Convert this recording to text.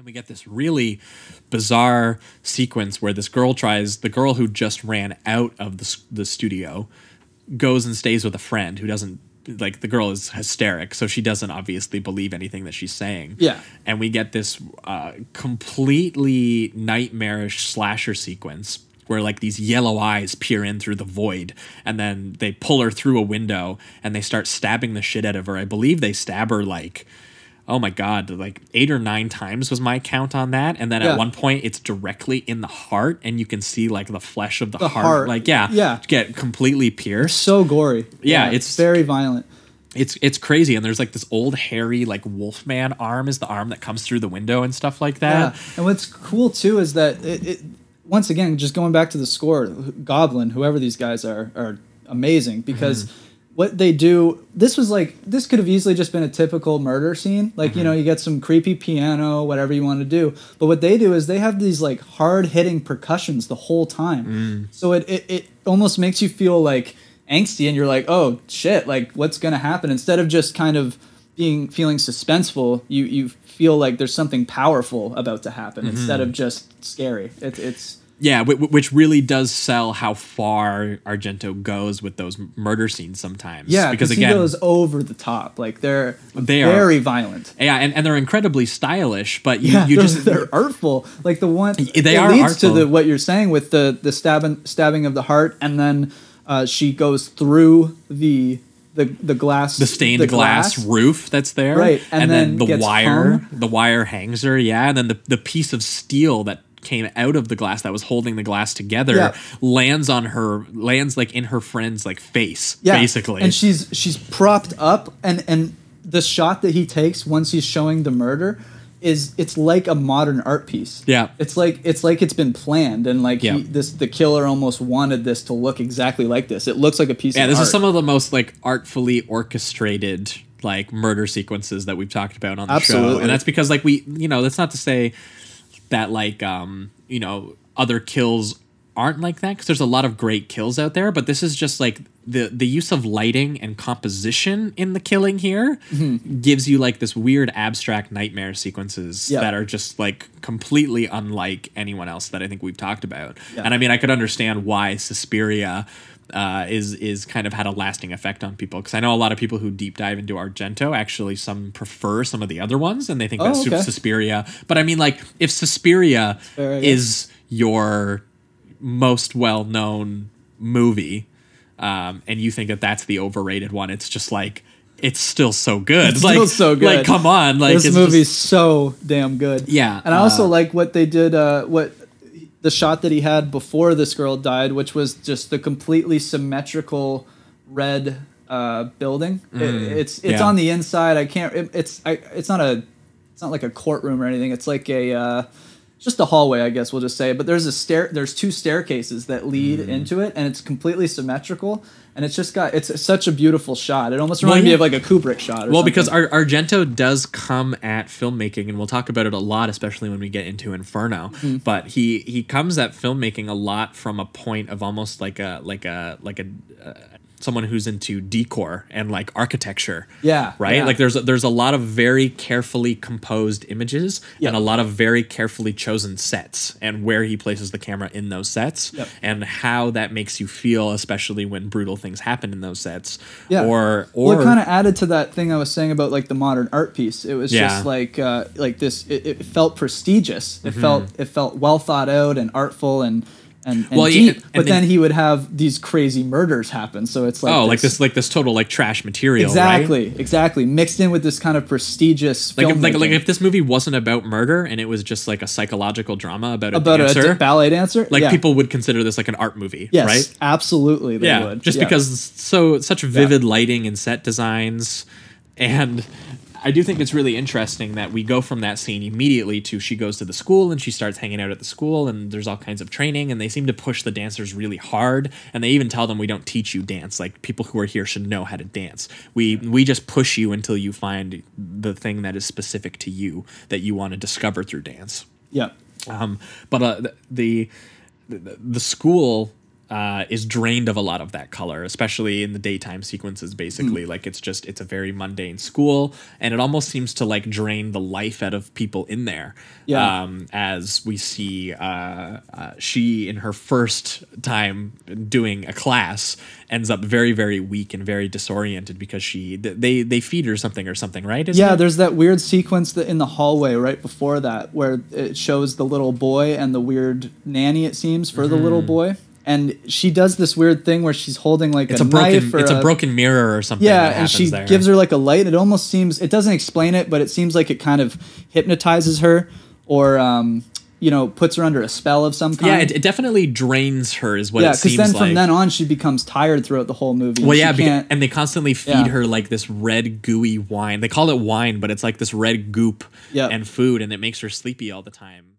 And we get this really bizarre sequence where this girl tries, the girl who just ran out of the, the studio goes and stays with a friend who doesn't, like, the girl is hysteric. So she doesn't obviously believe anything that she's saying. Yeah. And we get this uh, completely nightmarish slasher sequence where like these yellow eyes peer in through the void and then they pull her through a window and they start stabbing the shit out of her. I believe they stab her like oh my god, like eight or nine times was my count on that. And then Yeah. at one point it's directly in the heart and you can see like the flesh of the, The heart, heart. like yeah, Yeah. get completely pierced. So gory. Yeah, it's- very violent. It's it's crazy and there's like this old hairy like wolfman arm is the arm that comes through the window and stuff like that. Yeah, and what's cool too is that it, it once again, just going back to the score, Goblin, whoever these guys are, are amazing because Mm-hmm. What they do. This was like this could have easily just been a typical murder scene. Like Mm-hmm. you know, you get some creepy piano, whatever you want to do. But what they do is they have these like hard hitting percussions the whole time. Mm. So it, it it almost makes you feel like angsty, and you're like, oh shit, like what's gonna happen? Instead of just kind of being feeling suspenseful, you you feel like there's something powerful about to happen Mm-hmm. instead of just scary. It, it's Yeah, wh- wh- which really does sell how far Argento goes with those murder scenes sometimes. yeah, because again, he goes over the top. Like they're They are- very violent. yeah, and, and they're incredibly stylish, but you, Yeah, you they're, just they're artful. Like the one they are leads artful. to the what you're saying with the the stabbing stabbing of the heart, and then uh, she goes through the the the glass the stained glass, roof that's there, Right, and And, then, then the wire, hung. the wire hangs her, yeah, and then the the piece of steel that came out of the glass that was holding the glass together Yeah. lands on her lands like in her friend's like face yeah, basically And she's she's propped up, and and the shot that he takes once he's showing the murder is it's like a modern art piece. Yeah. it's like it's like it's been planned, and like Yeah. he, this the killer almost wanted this to look exactly like this. It looks like a piece. yeah of this art. is some of the most like artfully orchestrated like murder sequences that we've talked about on the show Absolutely. and that's because like we you know that's not to say that like um you know other kills aren't like that because there's a lot of great kills out there but this is just like the the use of lighting and composition in the killing here Mm-hmm. gives you like this weird abstract nightmare sequences Yeah. that are just like completely unlike anyone else that I think we've talked about Yeah. and I mean I could understand why Suspiria uh, is is kind of had a lasting effect on people because I know a lot of people who deep dive into Argento actually some prefer some of the other ones and they think that Oh, Sus- okay. Suspiria. But I mean, like if Suspiria Fair, guess. is your most well known movie, um, and you think that that's the overrated one, it's just like it's still so good. It's like still so good. Like come on, like this movie's just- so damn good. Yeah, and I also uh, like what they did. Uh, what the shot that he had before this girl died, which was just the completely symmetrical red uh, building. It- it's it's Mm. yeah. on the inside. I can't. It, it's I, it's not a. It's not like a courtroom or anything. It's like a. Just a hallway, I guess we'll just say. But there's a stair. There's two staircases that lead Mm. into it, and it's completely symmetrical. And it's just got. It's such a beautiful shot. It almost Well, reminds me of like a Kubrick shot. Or well, because. Ar- Argento does come at filmmaking, and we'll talk about it a lot, especially when we get into Inferno. Mm-hmm. But he he comes at filmmaking a lot from a point of almost like a like a like a uh, someone who's into decor and like architecture. Yeah, right. yeah. Like there's there's a lot of very carefully composed images Yep. and a lot of very carefully chosen sets and where he places the camera in those sets Yep. and how that makes you feel, especially when brutal things happen in those sets. Yeah. Or or well, kind of added to that thing I was saying about like the modern art piece. It was Yeah. just like uh, like this. It, it felt prestigious. It Mm-hmm. felt it felt well thought out and artful and and, and Well, yeah, and but then- then he would have these crazy murders happen. So it's like oh, like this, like this total like trash material, right? exactly exactly mixed in with this kind of prestigious Like if, like, like if this movie wasn't about murder and it was just like a psychological drama about a about dancer, a ballet dancer. like yeah. people would consider this like an art movie, yes, right? absolutely they yeah, would. just Yeah. because so such vivid lighting and set designs, and I do think it's really interesting that we go from that scene immediately to she goes to the school and she starts hanging out at the school and there's all kinds of training and they seem to push the dancers really hard and they even tell them we don't teach you dance. Like people who are here should know how to dance. We we just push you until you find the thing that is specific to you that you want to discover through dance. Yeah. um, but uh, the, the the school uh, is drained of a lot of that color, especially in the daytime sequences. Basically, like it's just it's a very mundane school, and it almost seems to like drain the life out of people in there. Yeah. Um, as we see, uh, uh, she in her first time doing a class ends up very very weak and very disoriented because she they they feed her something or something, right? Isn't Yeah, it? there's that weird sequence that in the hallway right before that where it shows the little boy and the weird nanny it seems for the little boy. And she does this weird thing where she's holding like it's a, a broken knife or it's a, broken mirror or something. Yeah, that and she there. gives her like a light. It almost seems it doesn't explain it, but it seems like it kind of hypnotizes her or um, you know, puts her under a spell of some kind. yeah, it, it definitely drains her, is what yeah, it because seems then like. from then on she becomes tired throughout the whole movie. well, yeah, and they constantly feed Yeah. her like this red gooey wine. They call it wine, but it's like this red goop Yeah. and food, and it makes her sleepy all the time.